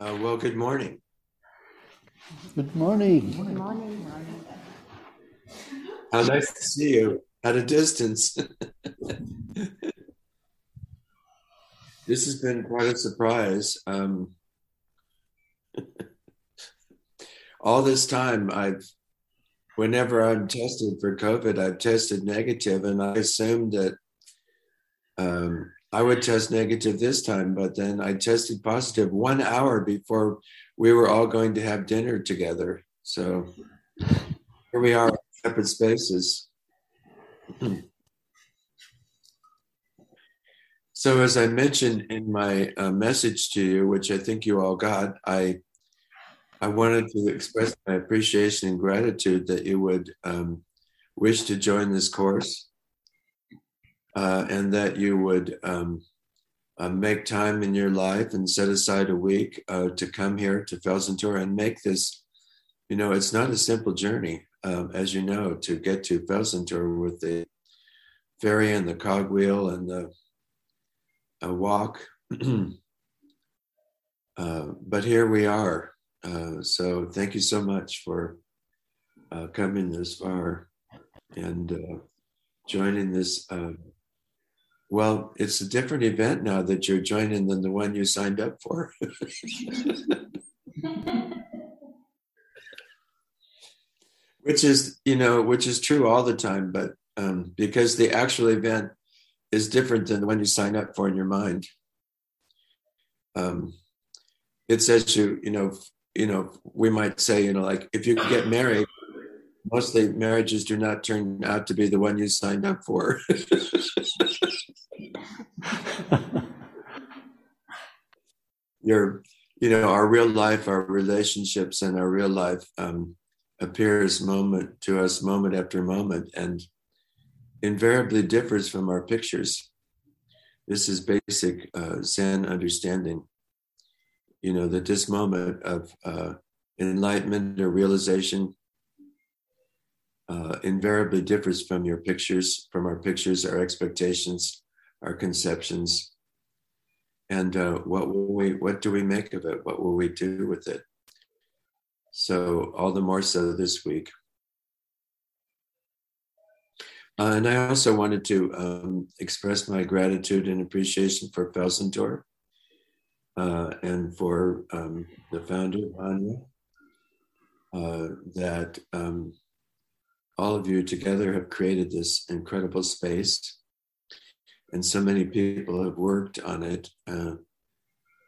Uh, well, good morning. Good morning. Good morning. How nice to see you at a distance. this has been quite a surprise. Um, all this time, I've, whenever I'm tested for COVID, I've tested negative, and I assumed that um, I would test negative this time, but then I tested positive one hour before we were all going to have dinner together. So here we are, separate spaces. So, as I mentioned in my uh, message to you, which I think you all got, I I wanted to express my appreciation and gratitude that you would um, wish to join this course uh, and that you would um, uh, make time in your life and set aside a week uh, to come here to Felsentor and make this. You know, it's not a simple journey, um, as you know, to get to Felsentor with the ferry and the cogwheel and the walk. Uh, but here we are. Uh, so thank you so much for uh, coming this far and joining this well, it's a different event now that you're joining than the one you signed up for. which is, you know, which is true all the time, but um, because the actual event is different than the one you sign up for in your mind. Um, it says you, you know, you know, we might say, you know, like if you get married, mostly marriages do not turn out to be the one you signed up for. Your, you know, our real life, our relationships, and our real life um, appears moment to us, moment after moment, and invariably differs from our pictures. This is basic uh, Zen understanding. You know that this moment of uh, enlightenment or realization uh, invariably differs from your pictures, from our pictures, our expectations, our conceptions, and uh, what will we, what do we make of it? What will we do with it? So all the more so this week. Uh, and I also wanted to um, express my gratitude and appreciation for Felsentor uh, and for um, the founder, Anya, uh, that um, all of you together have created this incredible space. And so many people have worked on it uh,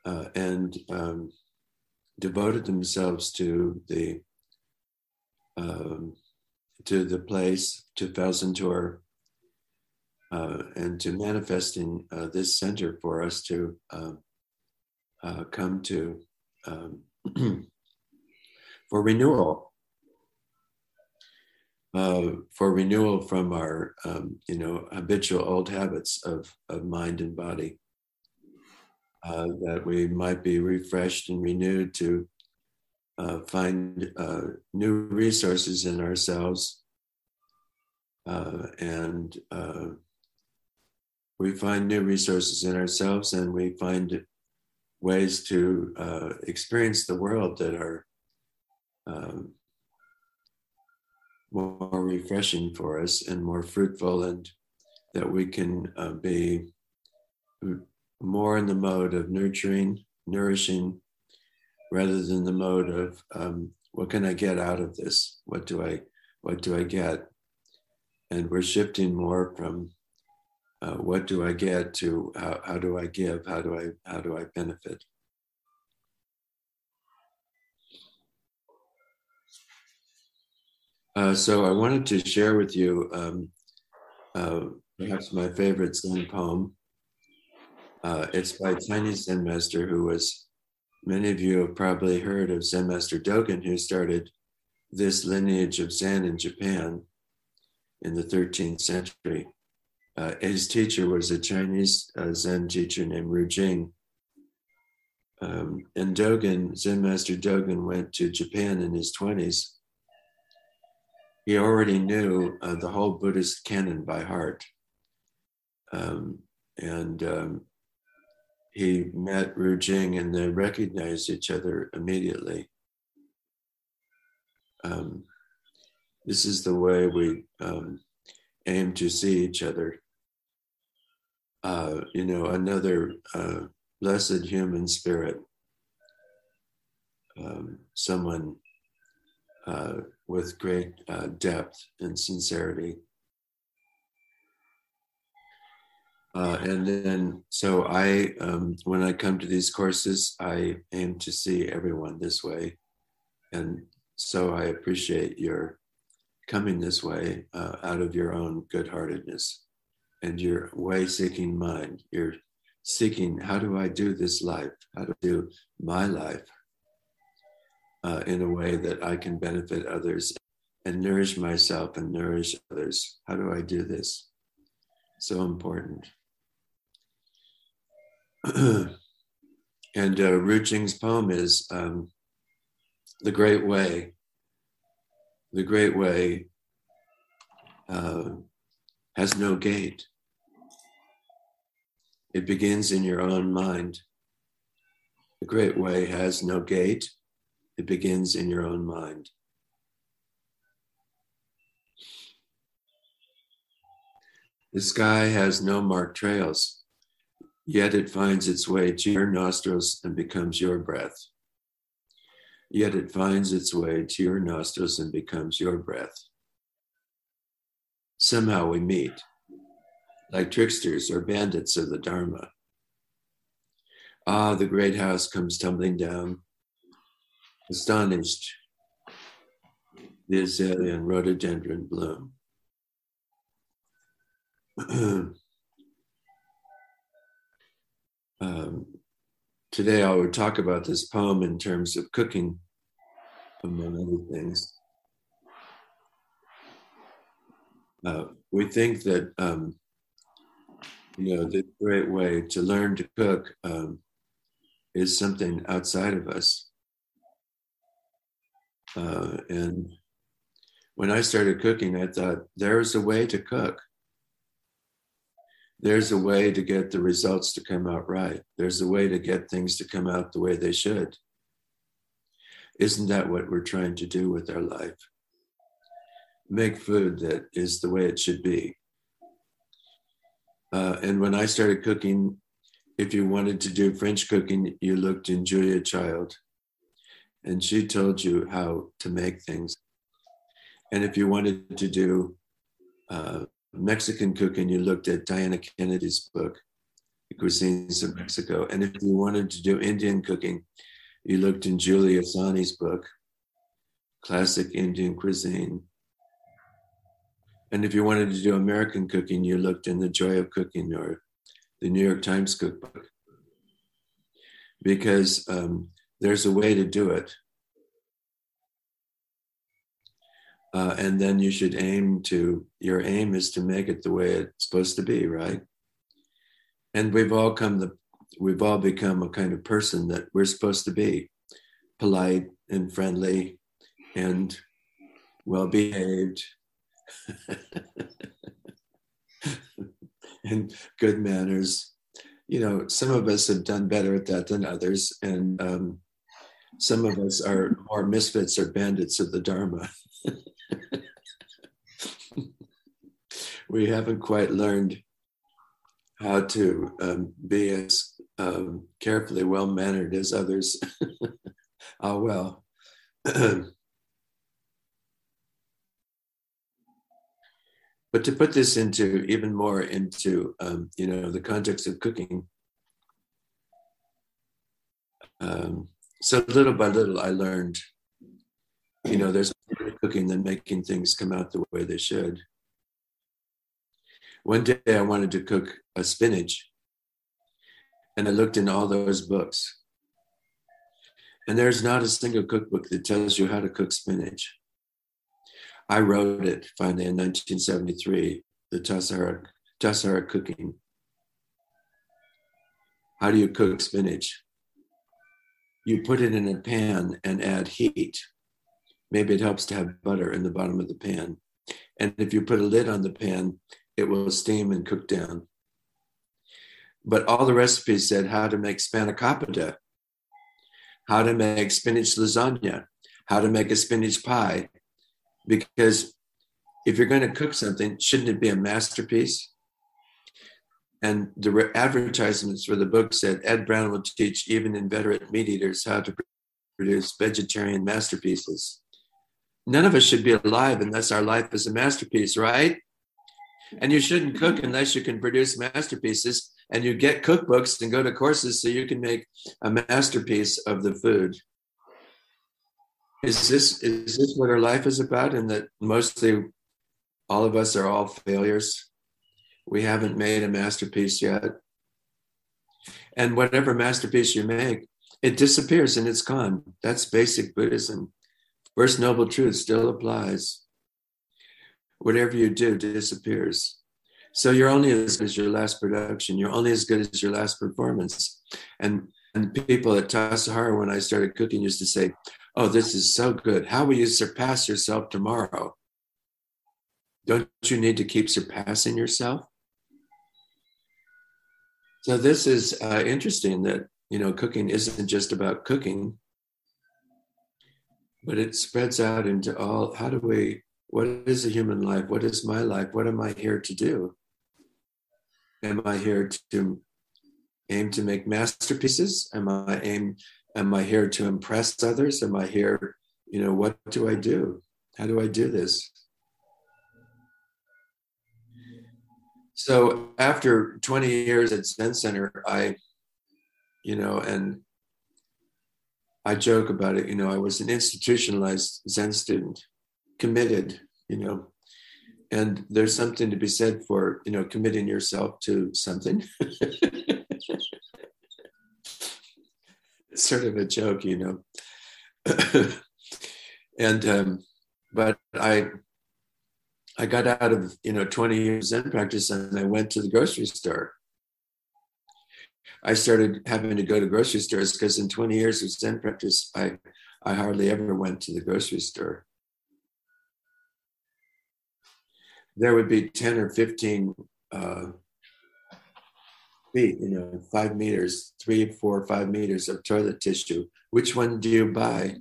uh, and um, devoted themselves to the um, to the place, to Felsentor, uh, and to manifesting uh, this center for us to um, uh, come to um, for renewal uh, for renewal from our, um, you know, habitual old habits of, of mind and body. Uh, that we might be refreshed and renewed to uh, find uh, new resources in ourselves. Uh, and uh, we find new resources in ourselves and we find ways to experience the world that are um, more refreshing for us and more fruitful, and that we can uh, be more in the mode of nurturing, nourishing, rather than the mode of um, what can I get out of this? What do I what do I get? And we're shifting more from uh, what do I get to how, how do I give? How do I how do I benefit? Uh, so I wanted to share with you um, uh, perhaps my favorite Zen poem. Uh, it's by Chinese Zen master who was, many of you have probably heard of Zen master Dogen, who started this lineage of Zen in Japan in the 13th century. Uh, his teacher was a Chinese uh, Zen teacher named Ru Jing. Um, and Dogen, Zen master Dogen, went to Japan in his 20s he already knew uh, the whole Buddhist canon by heart. Um, and um, he met Ru Jing and they recognized each other immediately. Um, this is the way we um, aim to see each other. Uh, you know, another uh, blessed human spirit, um, someone uh, with great uh, depth and sincerity. Uh, and then, so I, um, when I come to these courses, I aim to see everyone this way. And so I appreciate your coming this way uh, out of your own good heartedness and your way seeking mind. You're seeking, how do I do this life? How to do my life uh, in a way that I can benefit others and nourish myself and nourish others? How do I do this? So important. and uh, Ru Jing's poem is um, The Great Way. The Great Way uh, has no gate. It begins in your own mind. The Great Way has no gate. It begins in your own mind. The sky has no marked trails Yet it finds its way to your nostrils and becomes your breath. Yet it finds its way to your nostrils and becomes your breath. Somehow we meet, like tricksters or bandits of the Dharma. Ah, the great house comes tumbling down. Astonished, the azalea and rhododendron bloom. um, today I would talk about this poem in terms of cooking, among other things. Uh, we think that um, you know the great way to learn to cook um, is something outside of us, uh, and when I started cooking, I thought there's a way to cook there's a way to get the results to come out right. There's a way to get things to come out the way they should. Isn't that what we're trying to do with our life? Make food that is the way it should be. Uh, and when I started cooking, if you wanted to do French cooking, you looked in Julia Child, and she told you how to make things. And if you wanted to do uh, Mexican cooking, you looked at Diana Kennedy's book, The Cuisines of Mexico. And if you wanted to do Indian cooking, you looked in Julie Sahni's book, Classic Indian Cuisine. And if you wanted to do American cooking, you looked in The Joy of Cooking or the New York Times cookbook. Because um, there's a way to do it. uh, and then you should aim to your aim is to make it the way it's supposed to be right and we've all come the we've all become a kind of person that we're supposed to be polite and friendly and well behaved and good manners you know some of us have done better at that than others and um, some of us are more misfits or bandits of the dharma we haven't quite learned how to um, be as um, carefully well mannered as others. oh well. but to put this into even more into um, you know the context of cooking um, so little by little i learned you know there's cooking than making things come out the way they should one day I wanted to cook a spinach, and I looked in all those books. And there's not a single cookbook that tells you how to cook spinach. I wrote it finally in 1973, the Tassajara, Tassajara cooking. How do you cook spinach? You put it in a pan and add heat. Maybe it helps to have butter in the bottom of the pan. And if you put a lid on the pan, it will steam and cook down. but all the recipes said how to make spanakopita, how to make spinach lasagna, how to make a spinach pie. Because if you're going to cook something, shouldn't it be a masterpiece? And the advertisements for the book said Ed Brown will teach even inveterate meat eaters how to produce vegetarian masterpieces. None of us should be alive unless our life is a masterpiece, right? And you shouldn't cook unless you can produce masterpieces. And you get cookbooks and go to courses so you can make a masterpiece of the food. Is this is this what our life is about? And that mostly all of us are all failures. We haven't made a masterpiece yet. And whatever masterpiece you make, it disappears and it's gone. That's basic Buddhism. First Noble Truth still applies. Whatever you do disappears. So you're only as good as your last production. You're only as good as your last performance. And and people at Tassajara, when I started cooking, used to say, Oh, this is so good. How will you surpass yourself tomorrow? Don't you need to keep surpassing yourself? So this is uh, interesting that you know cooking isn't just about cooking, but it spreads out into all. How do we? What is a human life? What is my life? What am I here to do? Am I here to aim to make masterpieces? Am I aim? Am I here to impress others? Am I here? You know, what do I do? How do I do this? So after 20 years at Zen Center, I, you know, and I joke about it, you know, I was an institutionalized Zen student, committed, you know, and there's something to be said for, you know, committing yourself to something. it's sort of a joke, you know. and, um, but I, I got out of you know 20 years Zen practice and I went to the grocery store. I started having to go to grocery stores because in 20 years of Zen practice, I I hardly ever went to the grocery store. There would be 10 or 15 uh, feet, you know, five meters, three, four, five meters of toilet tissue. Which one do you buy?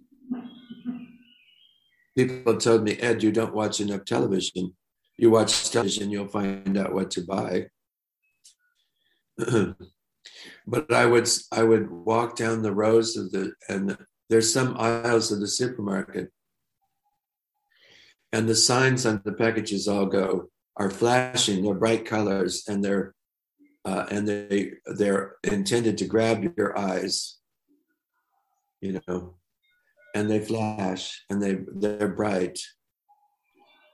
People told me, Ed, you don't watch enough television. You watch television, you'll find out what to buy. but I would I would walk down the rows of the and there's some aisles of the supermarket, and the signs on the packages all go are flashing. They're bright colors, and they're uh, and they they're intended to grab your eyes. You know, and they flash and they they're bright.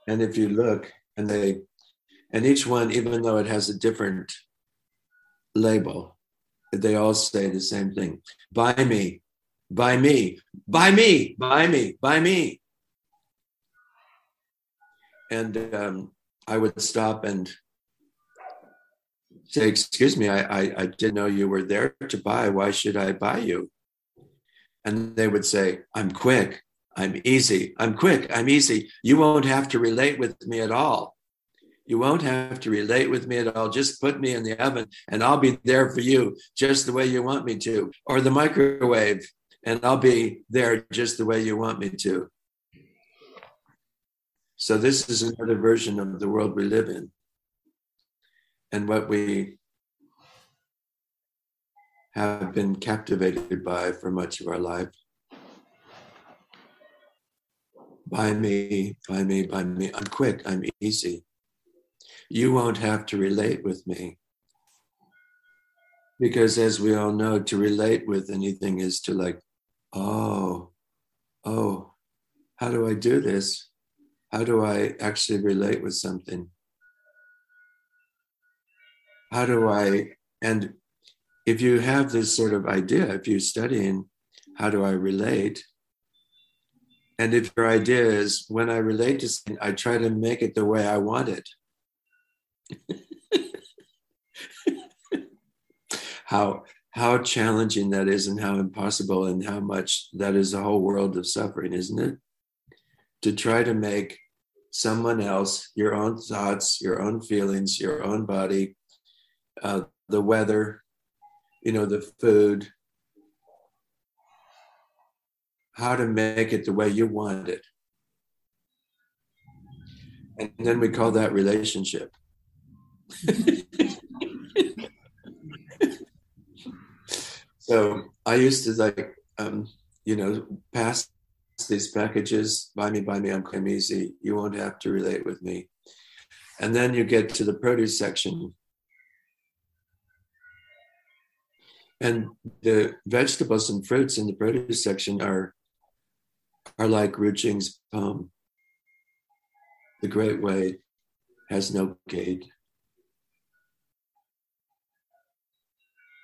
And if you look and they and each one even though it has a different label they all say the same thing. Buy me buy me buy me buy me buy me. And um, i would stop and say excuse me I, I i didn't know you were there to buy. Why should i buy you and they would say, I'm quick, I'm easy, I'm quick, I'm easy. You won't have to relate with me at all. You won't have to relate with me at all. Just put me in the oven and I'll be there for you just the way you want me to, or the microwave, and I'll be there just the way you want me to. So, this is another version of the world we live in. And what we have been captivated by for much of our life. By me, by me, by me. I'm quick, I'm easy. You won't have to relate with me. Because as we all know, to relate with anything is to like, oh, oh, how do I do this? How do I actually relate with something? How do I, and if you have this sort of idea, if you're studying how do I relate, and if your idea is when I relate to something, I try to make it the way I want it. how how challenging that is and how impossible and how much that is a whole world of suffering, isn't it? To try to make someone else, your own thoughts, your own feelings, your own body, uh, the weather, you know, the food, how to make it the way you want it. And then we call that relationship. so I used to like, um, you know, pass these packages, buy me, buy me, I'm come easy. You won't have to relate with me. And then you get to the produce section. And the vegetables and fruits in the produce section are, are like Ru Jing's poem. The Great Way has no gate.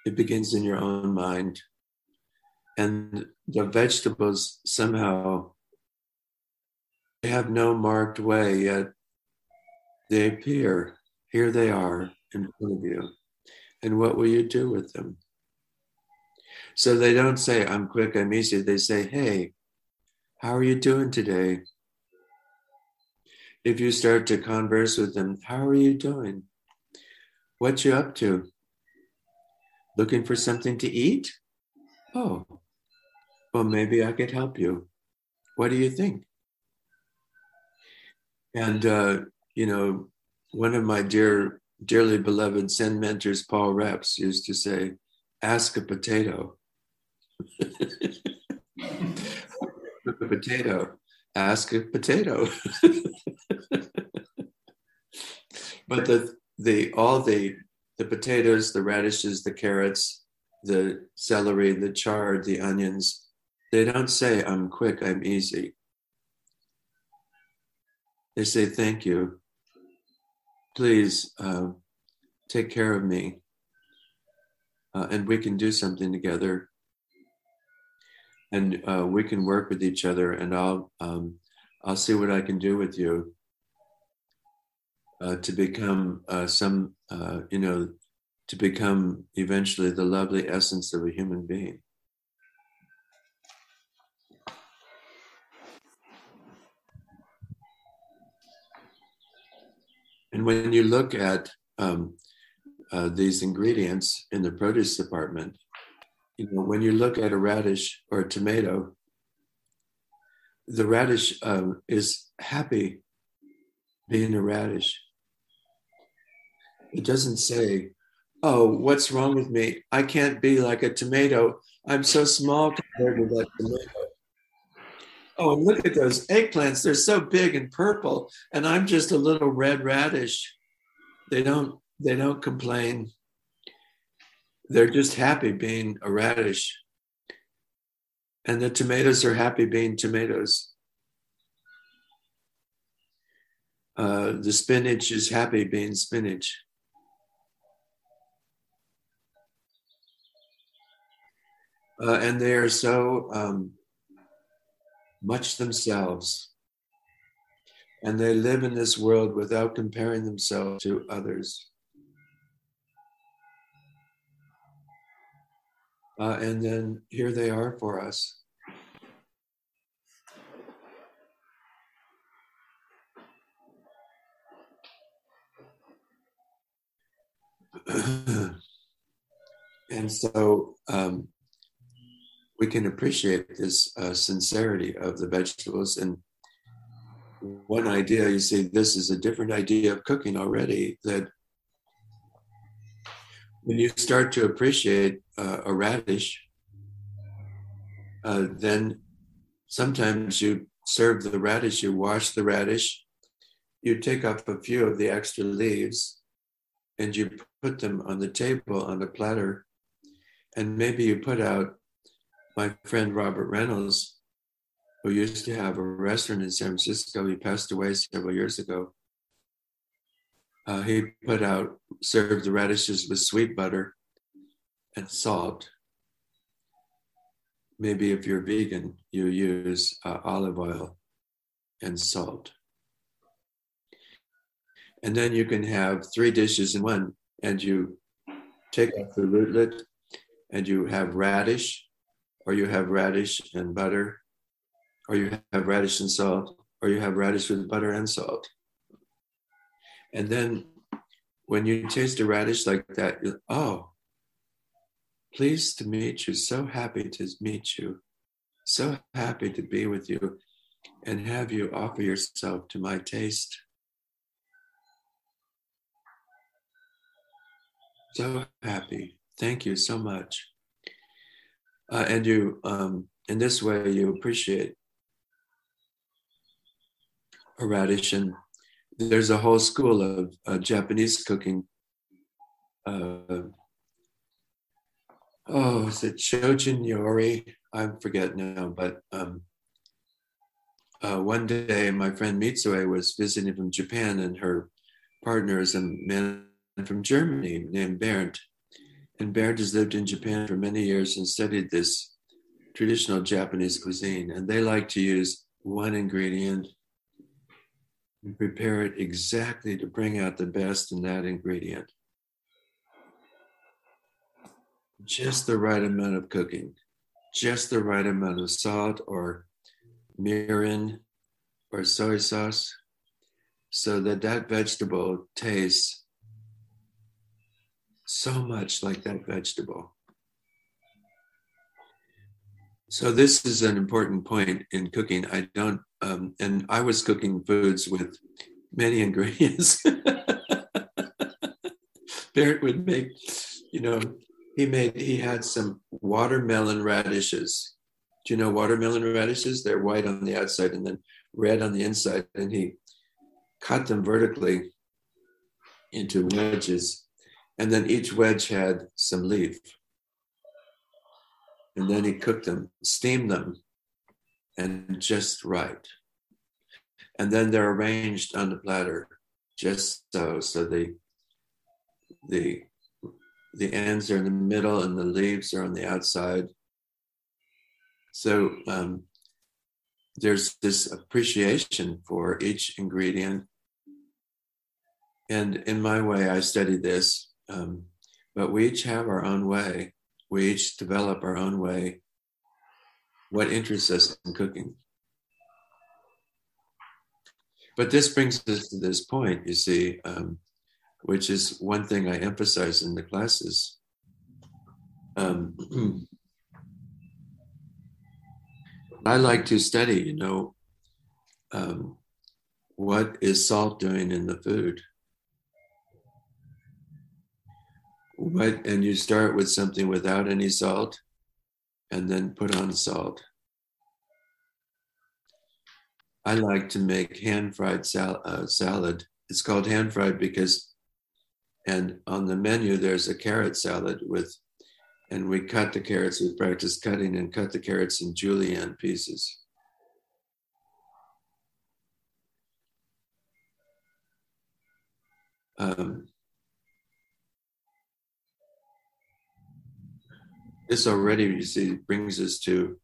It begins in your own mind. And the vegetables somehow they have no marked way, yet they appear. Here they are in front of you. And what will you do with them? So they don't say, I'm quick, I'm easy. They say, Hey, how are you doing today? If you start to converse with them, How are you doing? What you up to? Looking for something to eat? Oh, well, maybe I could help you. What do you think? And, uh, you know, one of my dear, dearly beloved Zen mentors, Paul Reps, used to say, ask a potato. a potato. Ask a potato. but the the all the the potatoes, the radishes, the carrots, the celery, the chard, the onions, they don't say, I'm quick, I'm easy. They say, Thank you. Please uh, take care of me. Uh, and we can do something together. And uh, we can work with each other, and I'll, um, I'll see what I can do with you uh, to become uh, some, uh, you know, to become eventually the lovely essence of a human being. And when you look at um, uh, these ingredients in the produce department, you know, when you look at a radish or a tomato, the radish um, is happy being a radish. It doesn't say, oh, what's wrong with me? I can't be like a tomato. I'm so small compared to that tomato. Oh, and look at those eggplants. They're so big and purple, and I'm just a little red radish. They don't they don't complain. They're just happy being a radish. And the tomatoes are happy being tomatoes. Uh, the spinach is happy being spinach. Uh, and they are so um, much themselves. And they live in this world without comparing themselves to others. Uh, and then here they are for us. and so um, we can appreciate this uh, sincerity of the vegetables. And one idea, you see, this is a different idea of cooking already. That when you start to appreciate uh, a radish, uh, then sometimes you serve the radish, you wash the radish, you take off a few of the extra leaves, and you put them on the table on a platter, and maybe you put out my friend Robert Reynolds, who used to have a restaurant in San Francisco, he passed away several years ago. Uh, he put out, served the radishes with sweet butter and salt. Maybe if you're vegan, you use uh, olive oil and salt. And then you can have three dishes in one, and you take off the rootlet, and you have radish, or you have radish and butter, or you have radish and salt, or you have radish with butter and salt. And then when you taste a radish like that, oh, Pleased to meet you. So happy to meet you. So happy to be with you and have you offer yourself to my taste. So happy. Thank you so much. Uh, and you, um, in this way, you appreciate a radish. And there's a whole school of uh, Japanese cooking. Uh, oh, is it Shojin Ryori? I forget now, but um, uh, one day my friend Mitsue was visiting from Japan, and her partner is a man from Germany named Bernd. And Bernd has lived in Japan for many years and studied this traditional Japanese cuisine. And they like to use one ingredient and prepare it exactly to bring out the best in that ingredient. Just the right amount of cooking, just the right amount of salt or mirin or soy sauce so that that vegetable tastes so much like that vegetable. So this is an important point in cooking. I don't, um, and I was cooking foods with many ingredients. Bernd would make, you know, he made, he had some watermelon radishes. Do you know watermelon radishes? They're white on the outside and then red on the inside. And he cut them vertically into wedges and then each wedge had some leaf. And then he cooked them, steamed them, and just right. And then they're arranged on the platter just so. So the the the ends are in the middle and the leaves are on the outside. So um, there's this appreciation for each ingredient. And in my way, I study this um, but we each have our own way. We each develop our own way. What interests us in cooking? But this brings us to this point, you see, um, which is one thing I emphasize in the classes. Um, I like to study, you know, um, what is salt doing in the food? What, and you start with something without any salt and then put on salt. I like to make hand fried sal- uh, salad. It's called hand fried because, and on the menu, there's a carrot salad with, and we cut the carrots, we practice cutting and cut the carrots in julienne pieces. Um, this already, you see, brings us to,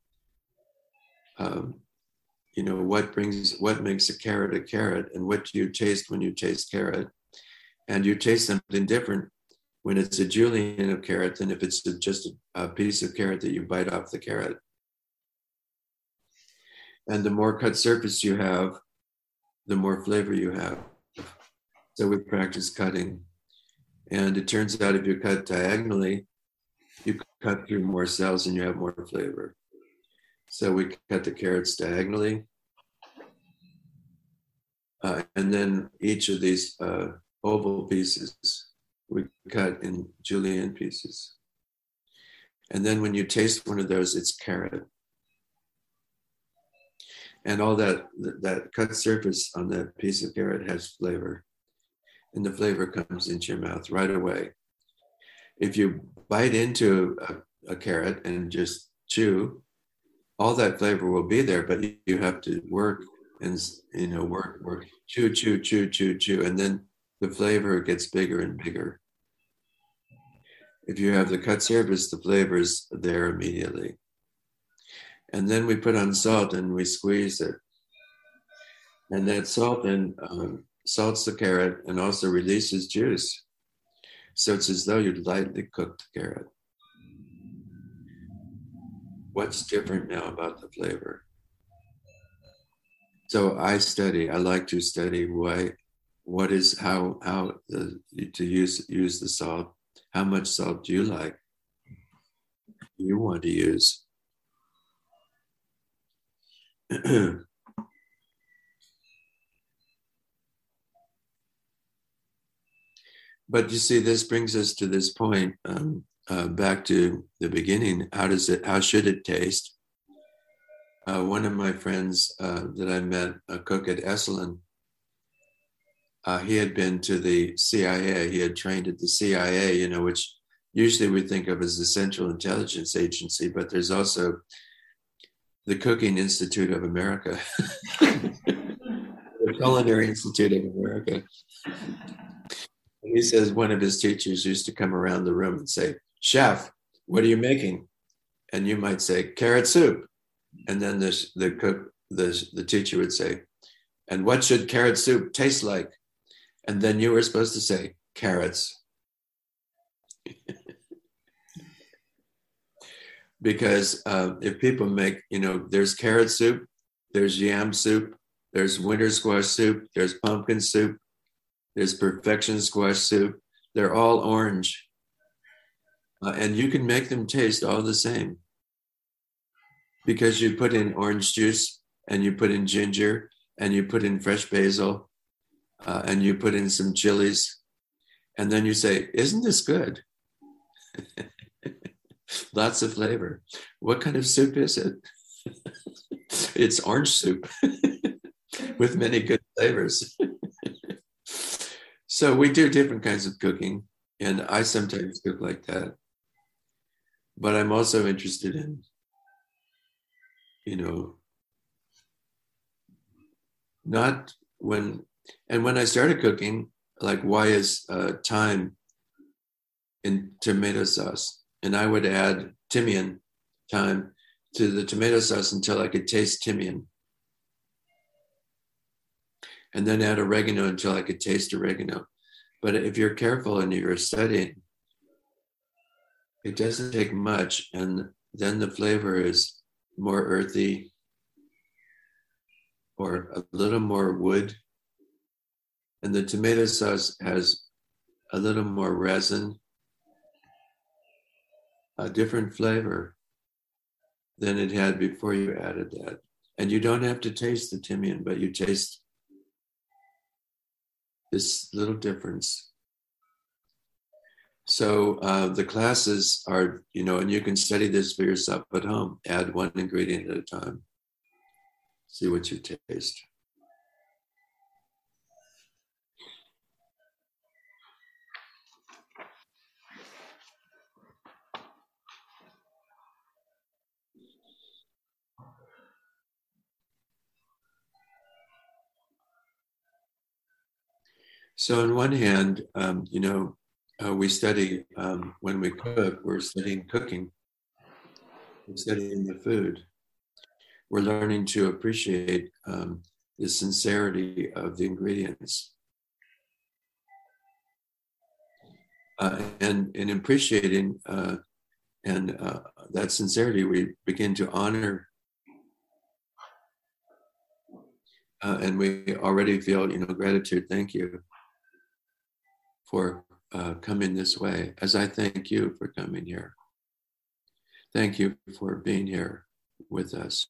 um, you know, what brings, what makes a carrot a carrot, and what do you taste when you taste carrot, and you taste something different when it's a julienne of carrot than if it's just a, a piece of carrot that you bite off the carrot. And the more cut surface you have, the more flavor you have. So we practice cutting. And it turns out if you cut diagonally, you cut through more cells and you have more flavor. So we cut the carrots diagonally. Uh, and then each of these uh, oval pieces we cut in julienne pieces. And then when you taste one of those, it's carrot. And all that, that cut surface on that piece of carrot has flavor. And the flavor comes into your mouth right away if you bite into a, a, carrot and just chew, all that flavor will be there, but you have to work and you know work work chew chew chew chew chew, and then the flavor gets bigger and bigger. If you have the cut surface, the flavor is there immediately. And then we put on salt and we squeeze it. And that salt then um, salts the carrot and also releases juice. So it's as though you'd lightly cooked carrot. What's different now about the flavor? So I study. I like to study why, what is how how the, to use use the salt. How much salt do you like? you want to use. but you see, this brings us to this point. Um, uh, back to the beginning. How does it? How should it taste? Uh, one of my friends uh, that I met, a cook at Esalen, uh, he had been to the CIA. He had trained at the CIA, you know, which usually we think of as the Central Intelligence Agency, but there's also the Cooking Institute of America, the Culinary Institute of America. He says one of his teachers used to come around the room and say, Chef, what are you making? And you might say, carrot soup. And then this, the cook, the, the teacher would say, and what should carrot soup taste like? And then you were supposed to say, carrots. because uh, if people make, you know, there's carrot soup, there's yam soup, there's winter squash soup, there's pumpkin soup, there's perfection squash soup. They're all orange. Uh, and you can make them taste all the same. Because you put in orange juice and you put in ginger and you put in fresh basil uh, and you put in some chilies. And then you say isn't this good? Lots of flavor. What kind of soup is it? It's orange soup with many good flavors so we do different kinds of cooking and i sometimes cook like that but I'm also interested in, you know, not when, and when I started cooking, like, why is uh, thyme in tomato sauce? And I would add timian, thyme, to the tomato sauce until I could taste timian. And then add oregano until I could taste oregano. But if you're careful and you're studying, it doesn't take much, and then the flavor is more earthy or a little more wood. And the tomato sauce has a little more resin, a different flavor than it had before you added that. And you don't have to taste the timian, but you taste this little difference. So uh, the classes are, you know, and you can study this for yourself at home. Add one ingredient at a time. See what you taste. So, on one hand, um, you know, uh, we study um, when we cook, we're studying cooking, we're studying the food. We're learning to appreciate um, the sincerity of the ingredients. Uh, and in appreciating uh, and uh, that sincerity, we begin to honor. Uh, and we already feel, you know, gratitude. Thank you for uh, coming this way, as I thank you for coming here. Thank you for being here with us.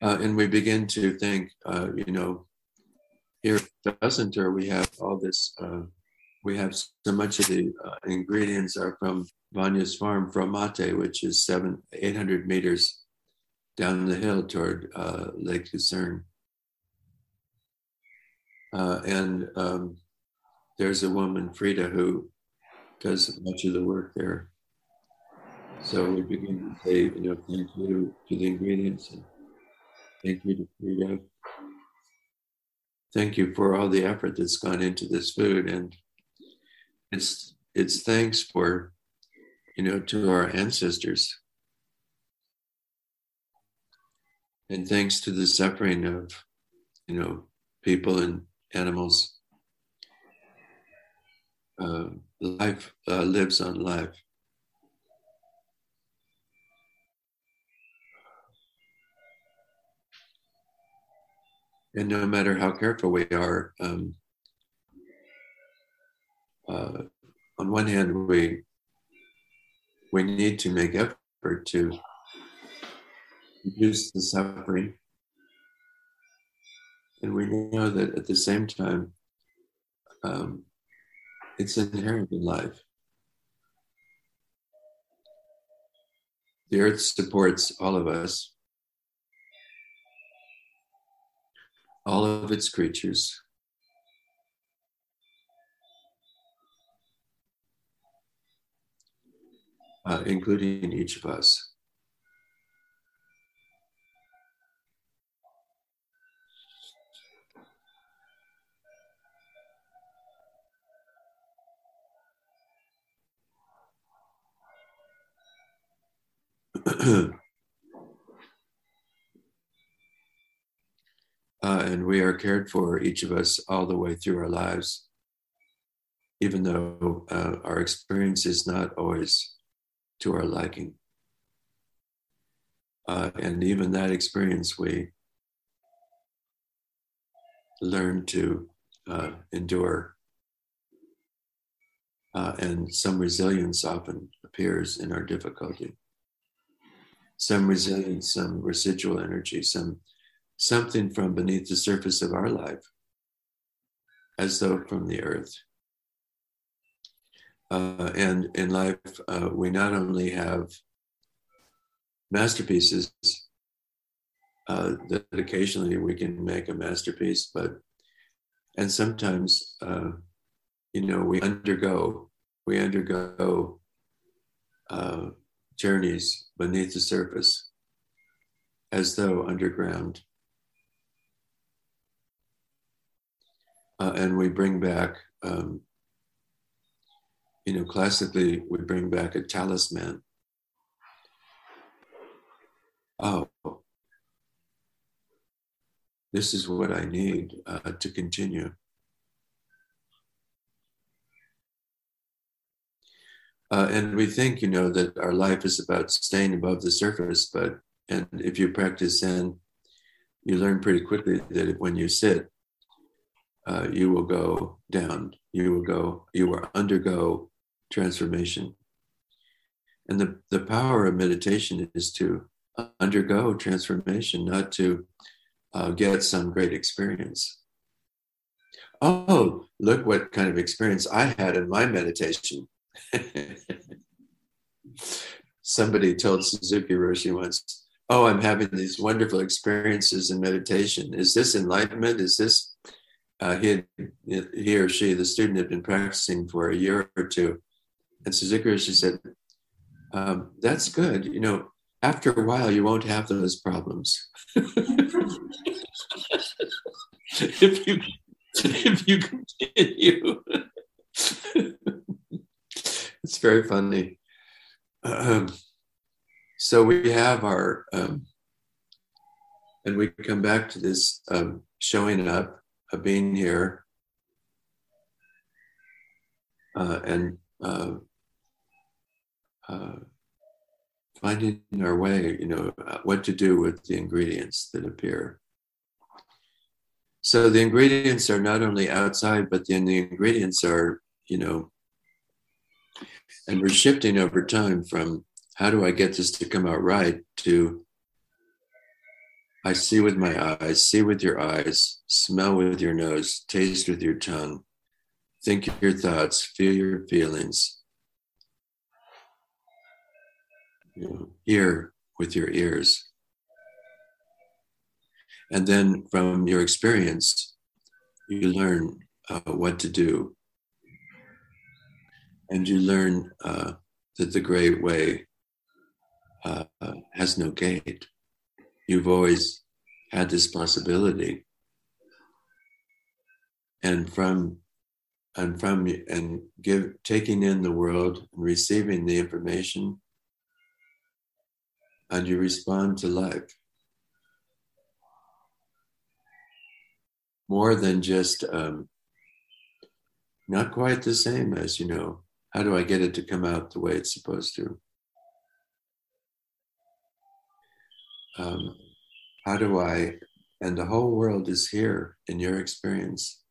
Uh, and we begin to think, uh, you know, here at Doesn't we have all this, uh, we have so much of the uh, ingredients are from Vanja's farm, Fromate, which is seven, 800 meters down the hill toward uh, Lake Lucerne. And um, there's a woman, Frida, who does much of the work there. So we begin to say, you know, thank you to the ingredients and thank you to Frida. Thank you for all the effort that's gone into this food. And it's it's thanks for, you know, to our ancestors. And thanks to the suffering of, you know, people and animals uh, life uh, lives on life. And no matter how careful we are, um, uh, on one hand, we we need to make effort to reduce the suffering. And we know that at the same time, um, it's inherent in life. The earth supports all of us, all of its creatures. Uh, including each of us. Uh, and we are cared for, each of us, all the way through our lives, even though uh, our experience is not always to our liking. Uh, and even that experience, we learn to uh, endure. Uh, and some resilience often appears in our difficulty some resilience, some residual energy, some something from beneath the surface of our life, as though from the earth. Uh, and in life, uh, we not only have masterpieces uh, that occasionally we can make a masterpiece, but and sometimes, uh, you know, we undergo we undergo uh, journeys beneath the surface, as though underground. Uh, and we bring back, um, you know, classically, we bring back a talisman. Oh, this is what I need uh, to continue. Uh, and we think, you know, that our life is about staying above the surface, but and if you practice Zen, you learn pretty quickly that when you sit, uh, you will go down. You will go. You will undergo transformation. And the the power of meditation is to undergo transformation, not to uh, get some great experience. Oh, look what kind of experience I had in my meditation. Somebody told Suzuki Roshi once, Oh, I'm having these wonderful experiences in meditation. Is this enlightenment? Is this, uh, he, he or she, the student, had been practicing for a year or two. And Suzuki Roshi said, um, That's good. You know, after a while, you won't have those problems. if you if you continue it's very funny. Um, so we have our, um, and we come back to this um, showing up, of being here, uh, and uh, uh, finding our way, you know, what to do with the ingredients that appear. So the ingredients are not only outside, but then the ingredients are, you know, and we're shifting over time from how do I get this to come out right to I see with my eyes, see with your eyes, smell with your nose, taste with your tongue, think your thoughts, feel your feelings, you know, hear with your ears. And then from your experience, you learn uh, what to do and you learn uh, that the great way uh, has no gate. You've always had this possibility, and from and from and give taking in the world and receiving the information, and you respond to life. More than just um, not quite the same as you know how do I get it to come out the way it's supposed to? Um, how do I, and the whole world is here in your experience.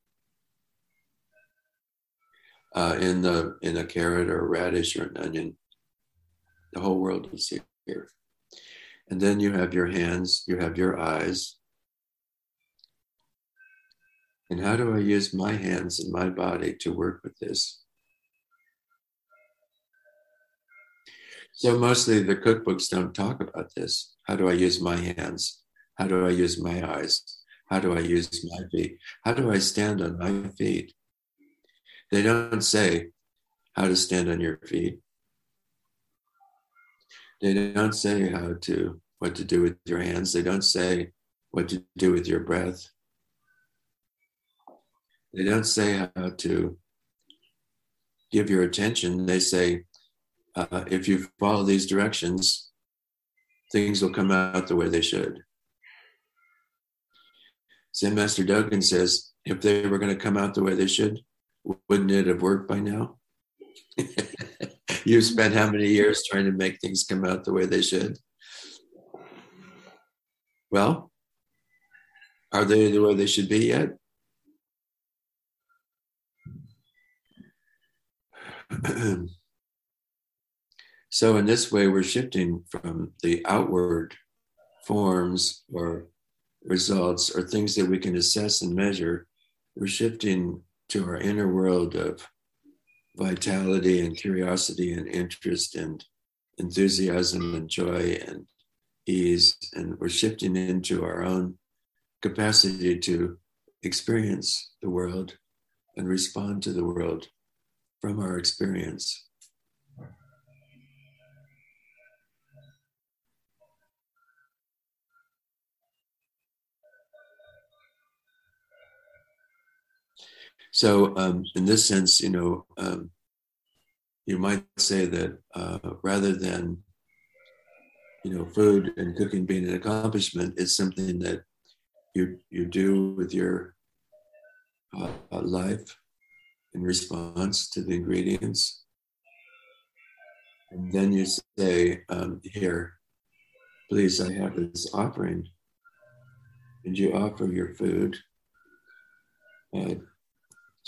Uh, in the in a carrot or a radish or an onion, The whole world is here. And then you have your hands, you have your eyes. And how do I use my hands and my body to work with this? So, mostly the cookbooks don't talk about this. How do I use my hands? How do I use my eyes? How do I use my feet? How do I stand on my feet? They don't say how to stand on your feet. They don't say how to what to do with your hands. They don't say what to do with your breath. They don't say how to give your attention. They say, uh, if you follow these directions, things will come out the way they should. Zen Master Dogen says, if they were going to come out the way they should, wouldn't it have worked by now? you spent how many years trying to make things come out the way they should? Well, are they the way they should be yet? so, in this way, we're shifting from the outward forms or results or things that we can assess and measure. We're shifting to our inner world of vitality and curiosity and interest and enthusiasm and joy and ease. And we're shifting into our own capacity to experience the world and respond to the world from our experience. So, um, in this sense, you know, um, you might say that uh, rather than, you know, food and cooking being an accomplishment, it's something that you you do with your uh, life in response to the ingredients. And then you say, um, Here, please, I have this offering. And you offer your food uh,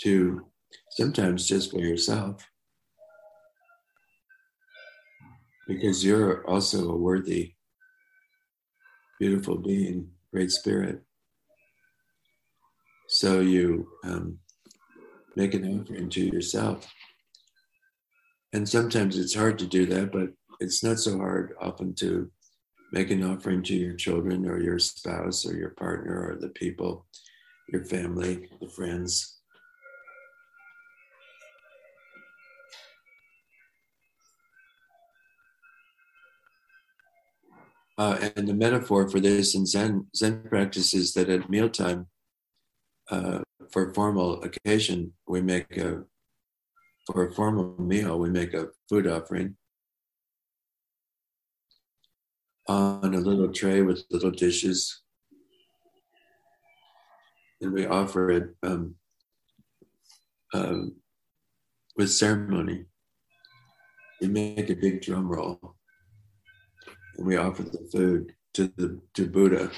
to sometimes just for yourself, because you're also a worthy, beautiful being, great spirit. So you um, make an offering to yourself. And sometimes it's hard to do that, but it's not so hard often to make an offering to your children or your spouse or your partner or the people, your family, the friends. Uh, and the metaphor for this in Zen, Zen practice is that at mealtime, uh, for formal occasion, we make a, for a formal meal, we make a food offering on a little tray with little dishes. And we offer it um, um, with ceremony. We make a big drum roll and we offer the food to the to Buddha.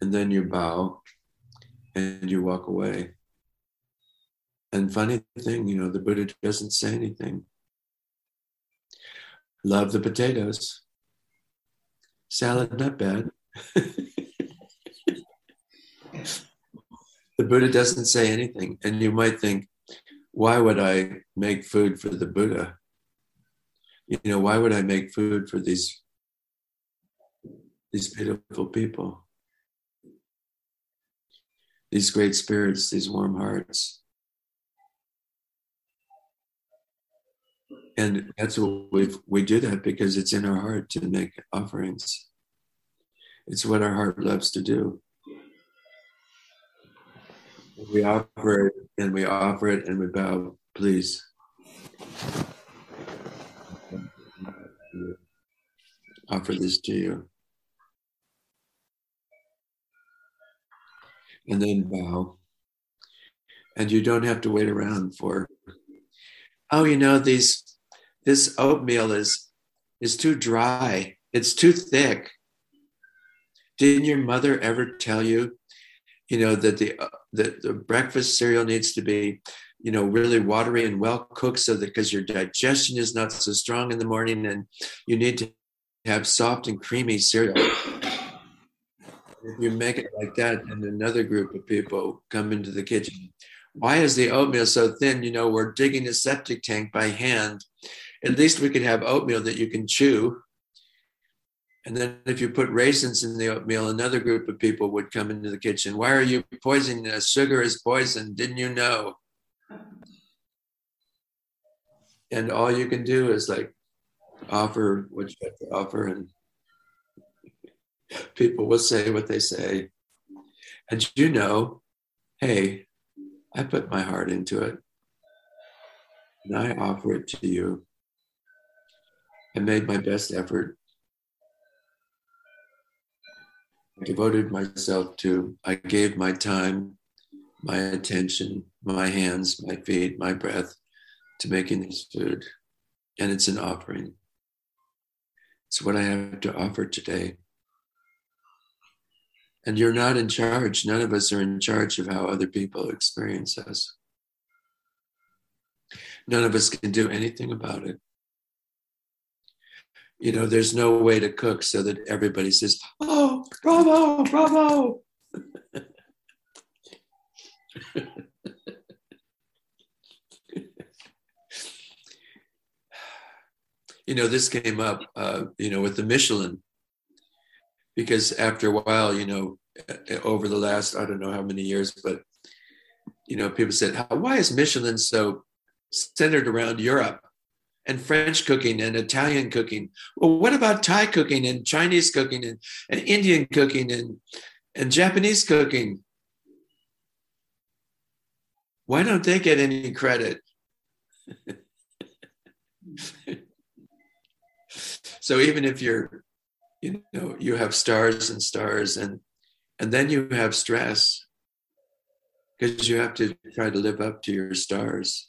And then you bow and you walk away. And funny thing, you know, the Buddha doesn't say anything. Love the potatoes. Salad, not bad. the Buddha doesn't say anything. And you might think, why would I make food for the Buddha? You know, why would I make food for these these beautiful people? these great spirits, these warm hearts. And that's what we we do that because it's in our heart to make offerings. It's what our heart loves to do. We offer it and we offer it and we bow, please. Offer this to you. and then bow. And you don't have to wait around for, oh, you know, these this oatmeal is is too dry. It's too thick. Didn't your mother ever tell you, you know, that the uh, the, the breakfast cereal needs to be you know, really watery and well cooked so that because your digestion is not so strong in the morning and you need to have soft and creamy cereal. If you make it like that, and another group of people come into the kitchen, why is the oatmeal so thin? You know, we're digging a septic tank by hand. At least we could have oatmeal that you can chew. And then if you put raisins in the oatmeal, another group of people would come into the kitchen. Why are you poisoning us? Sugar is poison. Didn't you know? And all you can do is like offer what you have to offer, and people will say what they say. And you know, hey, I put my heart into it, and I offer it to you. I made my best effort. I devoted myself to, I gave my time, my attention, my hands, my feet, my breath to making this food. And it's an offering. It's what I have to offer today. And you're not in charge. None of us are in charge of how other people experience us. None of us can do anything about it. You know, there's no way to cook so that everybody says, Oh, bravo, bravo. you know, this came up, uh, you know, with the Michelin, because after a while, you know, over the last, I don't know how many years, but, you know, people said, why is Michelin so centered around Europe and French cooking and Italian cooking? Well, what about Thai cooking and Chinese cooking and, and Indian cooking and, and Japanese cooking? Why don't they get any credit? so even if you're you know you have stars and stars and and then you have stress because you have to try to live up to your stars.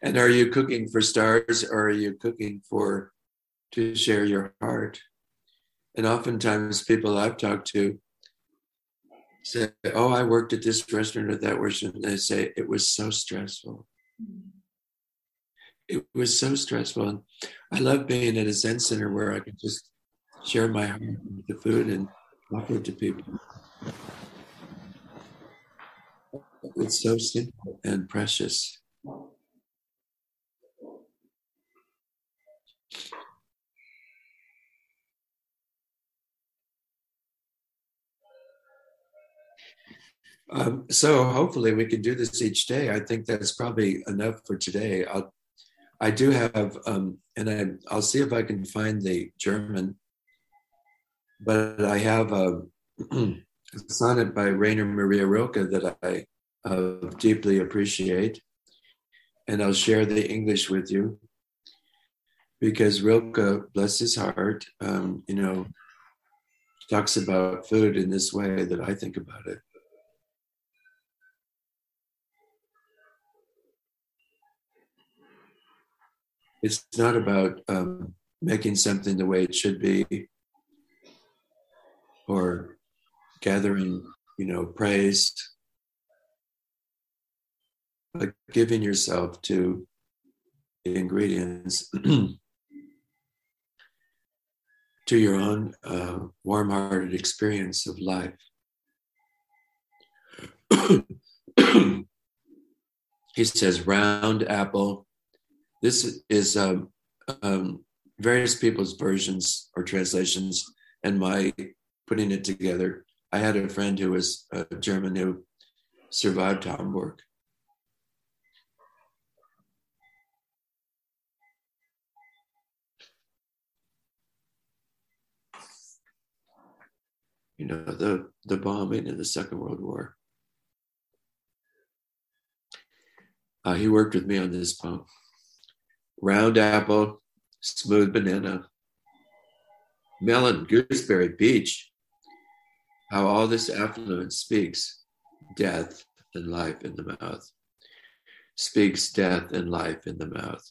And are you cooking for stars or are you cooking for to share your heart? And oftentimes people i've talked to say oh i worked at this restaurant or that restaurant and they say it was so stressful. Mm-hmm it was so stressful. And I love being at a Zen center where I could just share my heart with the food and offer it to people. It's so simple and precious. Um, so hopefully we can do this each day. I think that's probably enough for today. I'll I do have, um, and I, I'll see if I can find the German, but I have a, a sonnet by Rainer Maria Rilke that I uh, deeply appreciate, and I'll share the English with you because Rilke, bless his heart, um, you know, talks about food in this way that I think about it. It's not about um, making something the way it should be or gathering you know praise but giving yourself to the ingredients to your own uh, warm-hearted experience of life. He says round apple this is um, um, various people's versions or translations and my putting it together. I had a friend who was a German who survived Hamburg. You know, the, the bombing in the Second World War. Uh, he worked with me on this poem round apple, smooth banana, melon, gooseberry, peach. How all this affluence speaks death and life in the mouth. Speaks death and life in the mouth.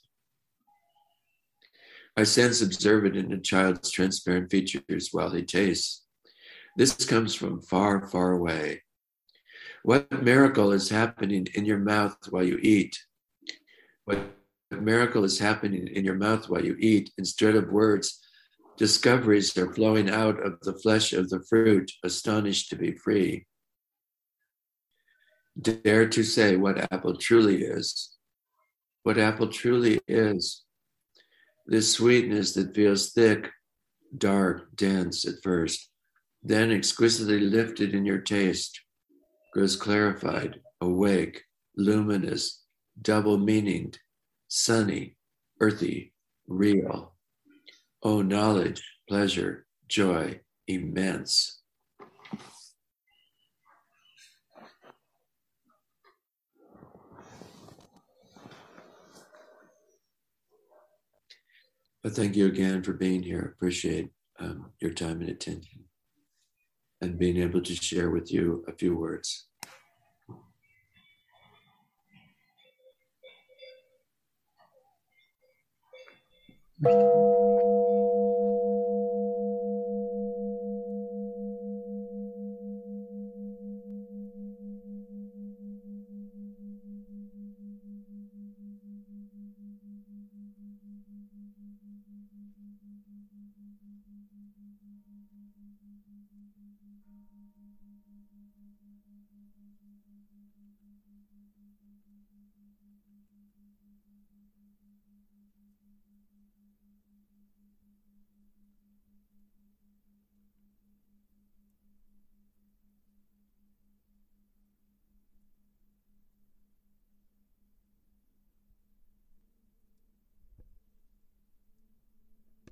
I sense observant in a child's transparent features while he tastes. This comes from far, far away. What miracle is happening in your mouth while you eat? What miracle is happening in your mouth while you eat? Instead of words, discoveries are flowing out of the flesh of the fruit, astonished to be free. Dare to say what apple truly is. What apple truly is. This sweetness that feels thick, dark, dense at first, then exquisitely lifted in your taste, grows clarified, awake, luminous, double meaninged, sunny, earthy, real. Oh, knowledge, pleasure, joy, immense. But thank you again for being here. Appreciate um, your time and attention and being able to share with you a few words. の人。